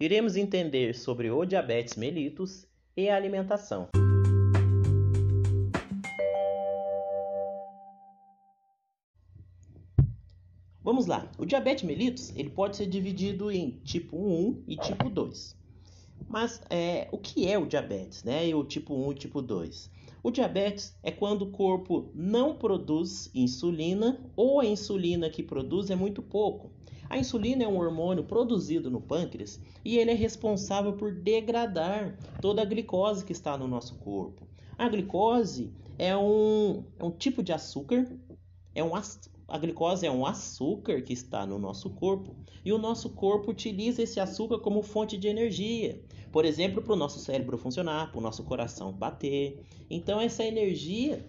iremos entender sobre o diabetes mellitus e a alimentação. Vamos lá. O diabetes mellitus ele pode ser dividido em tipo 1 e tipo 2. Mas é, o que é o diabetes, né? E o tipo 1 e tipo 2? O diabetes é quando o corpo não produz insulina ou a insulina que produz é muito pouco. A insulina é um hormônio produzido no pâncreas e ele é responsável por degradar toda a glicose que está no nosso corpo. A glicose é um, é um tipo de açúcar, é um, a glicose é um açúcar que está no nosso corpo e o nosso corpo utiliza esse açúcar como fonte de energia. Por exemplo, para o nosso cérebro funcionar, para o nosso coração bater. Então, essa energia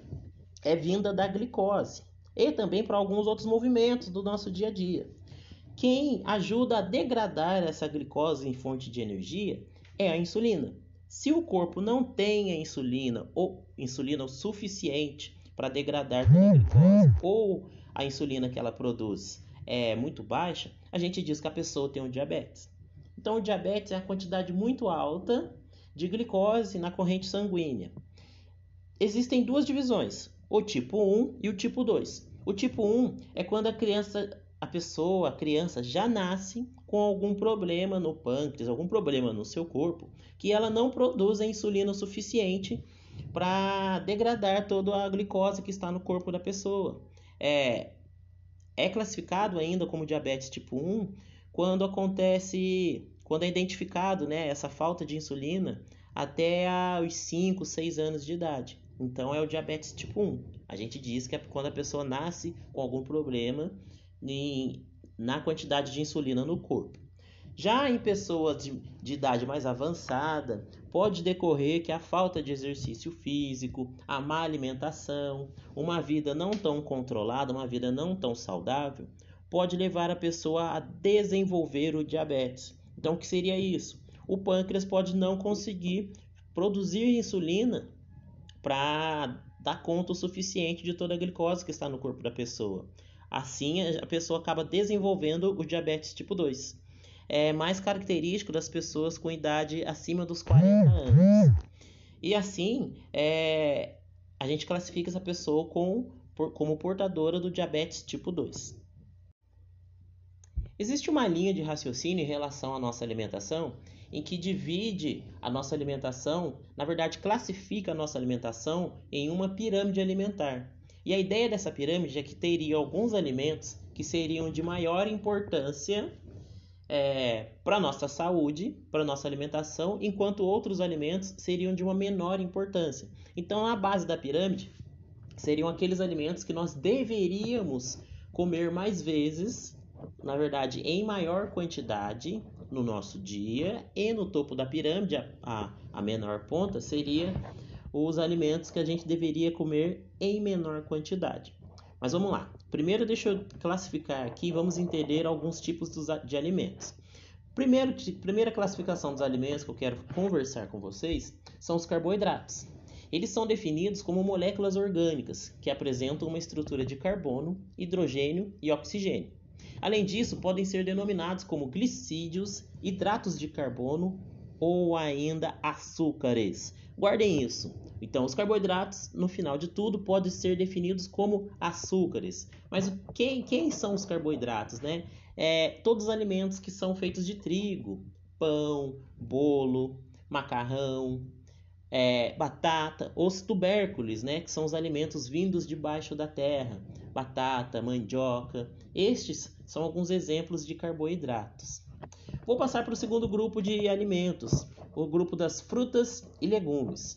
é vinda da glicose e também para alguns outros movimentos do nosso dia a dia. Quem ajuda a degradar essa glicose em fonte de energia é a insulina. Se o corpo não tem a insulina ou insulina o suficiente para degradar a glicose ou a insulina que ela produz é muito baixa, a gente diz que a pessoa tem um diabetes. Então, o diabetes é a quantidade muito alta de glicose na corrente sanguínea. Existem duas divisões, o tipo 1 e o tipo 2. O tipo 1 é quando a criança, a pessoa, a criança já nasce com algum problema no pâncreas, algum problema no seu corpo, que ela não produz a insulina suficiente para degradar toda a glicose que está no corpo da pessoa é, é classificado ainda como diabetes tipo 1 quando acontece, quando é identificado né, essa falta de insulina até os 5, 6 anos de idade. Então é o diabetes tipo 1. A gente diz que é quando a pessoa nasce com algum problema em, na quantidade de insulina no corpo. Já em pessoas de, de, idade mais avançada, pode decorrer que a falta de exercício físico, a má alimentação, uma vida não tão controlada, uma vida não tão saudável, pode levar a pessoa a desenvolver o diabetes. Então, o que seria isso? O pâncreas pode não conseguir produzir insulina para dar conta o suficiente de toda a glicose que está no corpo da pessoa. Assim, a pessoa acaba desenvolvendo o diabetes tipo 2 é mais característico das pessoas com idade acima dos 40 anos. E assim, é, a gente classifica essa pessoa com, por, como portadora do diabetes tipo 2. Existe uma linha de raciocínio em relação à nossa alimentação em que divide a nossa alimentação, na verdade, classifica a nossa alimentação em uma pirâmide alimentar. E a ideia dessa pirâmide é que teria alguns alimentos que seriam de maior importância é, para nossa saúde, para nossa alimentação, enquanto outros alimentos seriam de uma menor importância. Então, a base da pirâmide seriam aqueles alimentos que nós deveríamos comer mais vezes, na verdade, em maior quantidade no nosso dia, e no topo da pirâmide, a, a menor ponta, seria os alimentos que a gente deveria comer em menor quantidade. Mas vamos lá. Primeiro, deixa eu classificar aqui, vamos entender alguns tipos de alimentos. Primeiro, primeira classificação dos alimentos que eu quero conversar com vocês são os carboidratos. Eles são definidos como moléculas orgânicas que apresentam uma estrutura de carbono, hidrogênio e oxigênio. Além disso, podem ser denominados como glicídios, hidratos de carbono ou ainda açúcares. Guardem isso. Então, os carboidratos, no final de tudo, podem ser definidos como açúcares. Mas quem, quem são os carboidratos, né? É, todos os alimentos que são feitos de trigo, pão, bolo, macarrão, é, batata, os tubérculos, né? Que são os alimentos vindos debaixo da terra, batata, mandioca. Estes são alguns exemplos de carboidratos. Vou passar para o segundo grupo de alimentos, o grupo das frutas e legumes.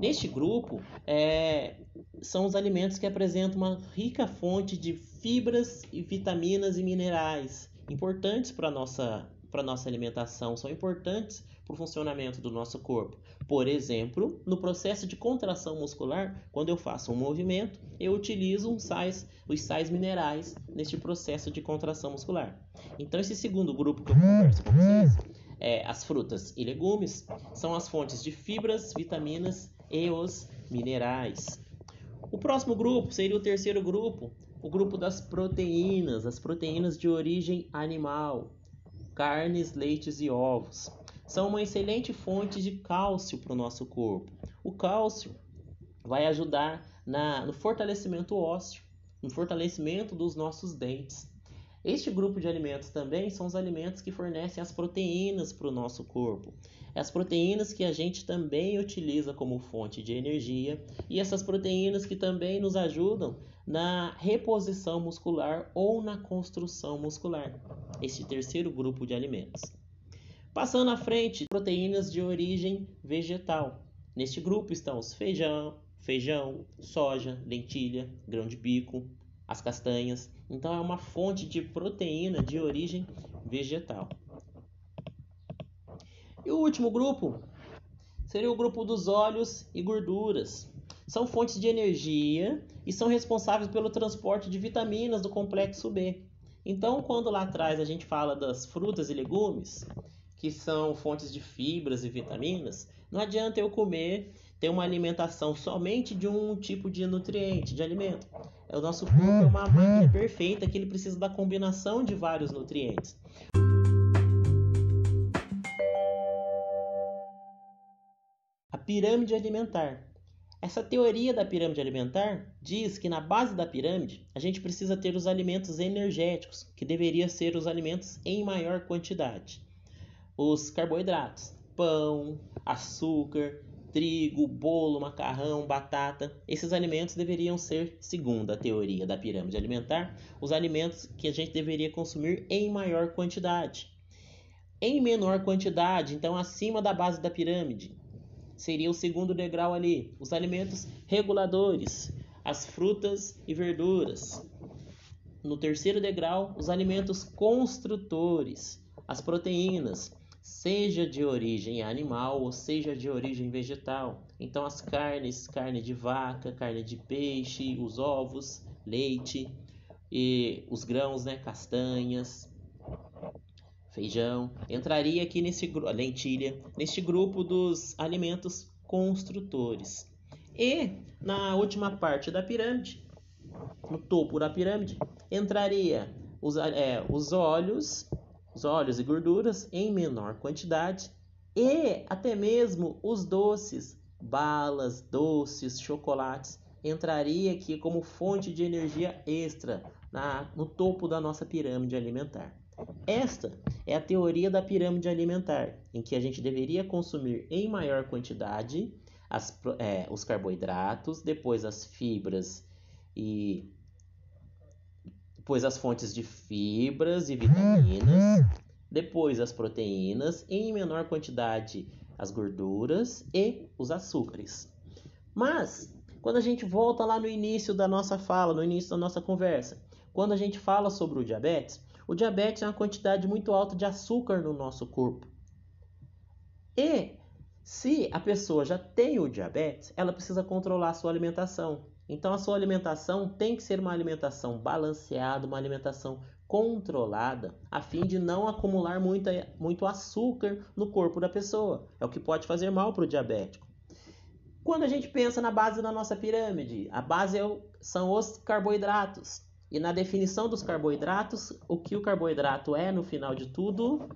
Neste grupo, é, são os alimentos que apresentam uma rica fonte de fibras e vitaminas e minerais importantes para a nossa, nossa alimentação, são importantes para o funcionamento do nosso corpo. Por exemplo, no processo de contração muscular, quando eu faço um movimento, eu utilizo sais, os sais minerais neste processo de contração muscular. Então, esse segundo grupo que eu converso com vocês, é, as frutas e legumes, são as fontes de fibras, vitaminas e os minerais. O próximo grupo seria o terceiro grupo, o grupo das proteínas, as proteínas de origem animal. carnes, leites e ovos. São uma excelente fonte de cálcio para o nosso corpo. O cálcio vai ajudar na, no fortalecimento ósseo, no fortalecimento dos nossos dentes. Este grupo de alimentos também são os alimentos que fornecem as proteínas para o nosso corpo. As proteínas que a gente também utiliza como fonte de energia e essas proteínas que também nos ajudam na reposição muscular ou na construção muscular. Este terceiro grupo de alimentos. Passando à frente, proteínas de origem vegetal. Neste grupo estão os feijão, feijão, soja, lentilha, grão de bico, as castanhas. Então é uma fonte de proteína de origem vegetal. E o último grupo seria o grupo dos óleos e gorduras. São fontes de energia e são responsáveis pelo transporte de vitaminas do complexo B. Então, quando lá atrás a gente fala das frutas e legumes, que são fontes de fibras e vitaminas, não adianta eu comer ter uma alimentação somente de um tipo de nutriente, de alimento. O nosso corpo é uma máquina perfeita que ele precisa da combinação de vários nutrientes. A pirâmide alimentar. Essa teoria da pirâmide alimentar diz que na base da pirâmide a gente precisa ter os alimentos energéticos, que deveriam ser os alimentos em maior quantidade. Os carboidratos, pão, açúcar, trigo, bolo, macarrão, batata. Esses alimentos deveriam ser, segundo a teoria da pirâmide alimentar, os alimentos que a gente deveria consumir em maior quantidade. Em menor quantidade, então acima da base da pirâmide, seria o segundo degrau ali, os alimentos reguladores, as frutas e verduras. No terceiro degrau, os alimentos construtores, as proteínas, seja de origem animal ou seja de origem vegetal. Então as carnes, carne de vaca, carne de peixe, os ovos, leite e os grãos, né, castanhas, feijão, entraria aqui nesse lentilha, neste grupo dos alimentos construtores. E na última parte da pirâmide, no topo da pirâmide, entraria os, é, os os óleos e gorduras em menor quantidade e até mesmo os doces, balas, doces, chocolates entraria aqui como fonte de energia extra na, no topo da nossa pirâmide alimentar. Esta é a teoria da pirâmide alimentar, em que a gente deveria consumir em maior quantidade as, é, os carboidratos, depois as fibras e depois as fontes de fibras e vitaminas, depois as proteínas, em menor quantidade as gorduras e os açúcares. Mas, quando a gente volta lá no início da nossa fala, no início da nossa conversa, quando a gente fala sobre o diabetes, o diabetes é uma quantidade muito alta de açúcar no nosso corpo. E se a pessoa já tem o diabetes, ela precisa controlar a sua alimentação. Então a sua alimentação tem que ser uma alimentação balanceada, uma alimentação controlada, a fim de não acumular muita, muito açúcar no corpo da pessoa. É o que pode fazer mal para o diabético. Quando a gente pensa na base da nossa pirâmide, a base é o, são os carboidratos. E na definição dos carboidratos, o que o carboidrato é no final de tudo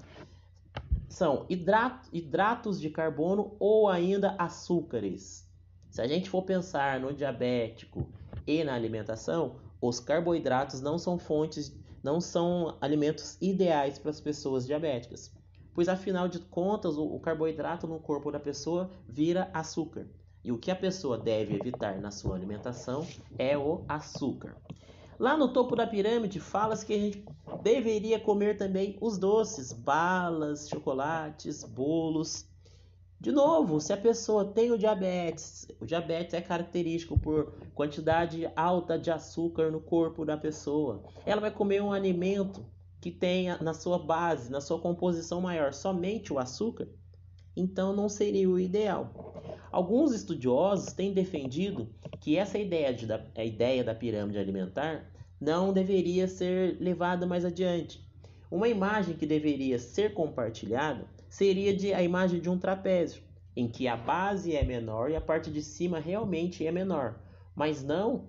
são hidratos, hidratos de carbono ou ainda açúcares. Se a gente for pensar no diabético e na alimentação, os carboidratos não são fontes, não são alimentos ideais para as pessoas diabéticas, pois afinal de contas o, carboidrato no corpo da pessoa vira açúcar. E o que a pessoa deve evitar na sua alimentação é o açúcar. Lá no topo da pirâmide fala-se que a gente deveria comer também os doces, balas, chocolates, bolos, de novo, se a pessoa tem o diabetes, o diabetes é característico por quantidade alta de açúcar no corpo da pessoa. Ela vai comer um alimento que tenha na sua base, na sua composição maior, somente o açúcar, então não seria o ideal. Alguns estudiosos têm defendido que essa ideia, de, a ideia da pirâmide alimentar não deveria ser levada mais adiante. Uma imagem que deveria ser compartilhada seria de, a imagem de um trapézio, em que a base é menor e a parte de cima realmente é menor, mas não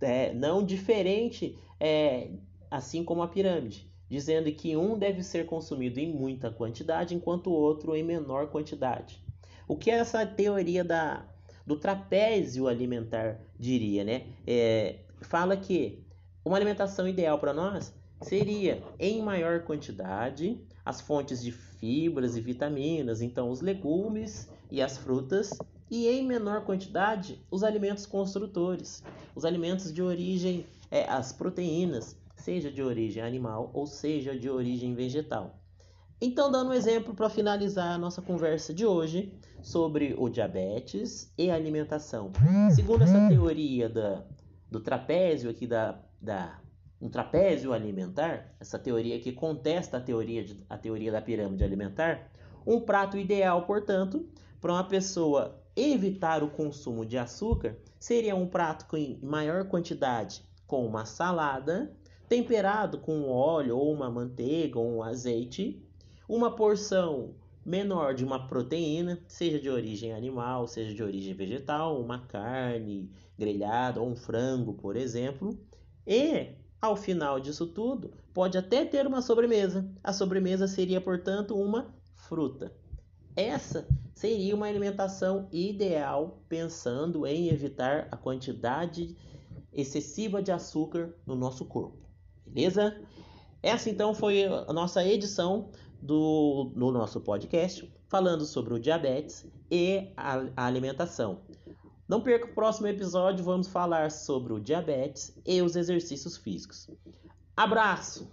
é, não diferente, é, assim como a pirâmide. dizendo que um deve ser consumido em muita quantidade, enquanto o outro em menor quantidade. O que essa teoria da, do trapézio alimentar diria, né? É, fala que uma alimentação ideal para nós seria em maior quantidade as fontes de fibras e vitaminas, então os legumes e as frutas, e em menor quantidade os alimentos construtores, os alimentos de origem, é, as proteínas, seja de origem animal ou seja de origem vegetal. Então, dando um exemplo para finalizar a nossa conversa de hoje sobre o diabetes e a alimentação. Segundo essa teoria da, do trapézio aqui da, da um trapézio alimentar, essa teoria que contesta a teoria, de, a teoria da pirâmide alimentar, um prato ideal, portanto, para uma pessoa evitar o consumo de açúcar seria um prato com maior quantidade com uma salada, temperado com óleo ou uma manteiga ou um azeite, uma porção menor de uma proteína, seja de origem animal, seja de origem vegetal, uma carne grelhada ou um frango, por exemplo, e ao final disso tudo, pode até ter uma sobremesa. A sobremesa seria, portanto, uma fruta. Essa seria uma alimentação ideal pensando em evitar a quantidade excessiva de açúcar no nosso corpo. Beleza? Essa então foi a nossa edição do, nosso podcast falando sobre o diabetes e a, a alimentação. Não perca o próximo episódio, vamos falar sobre o diabetes e os exercícios físicos. Abraço!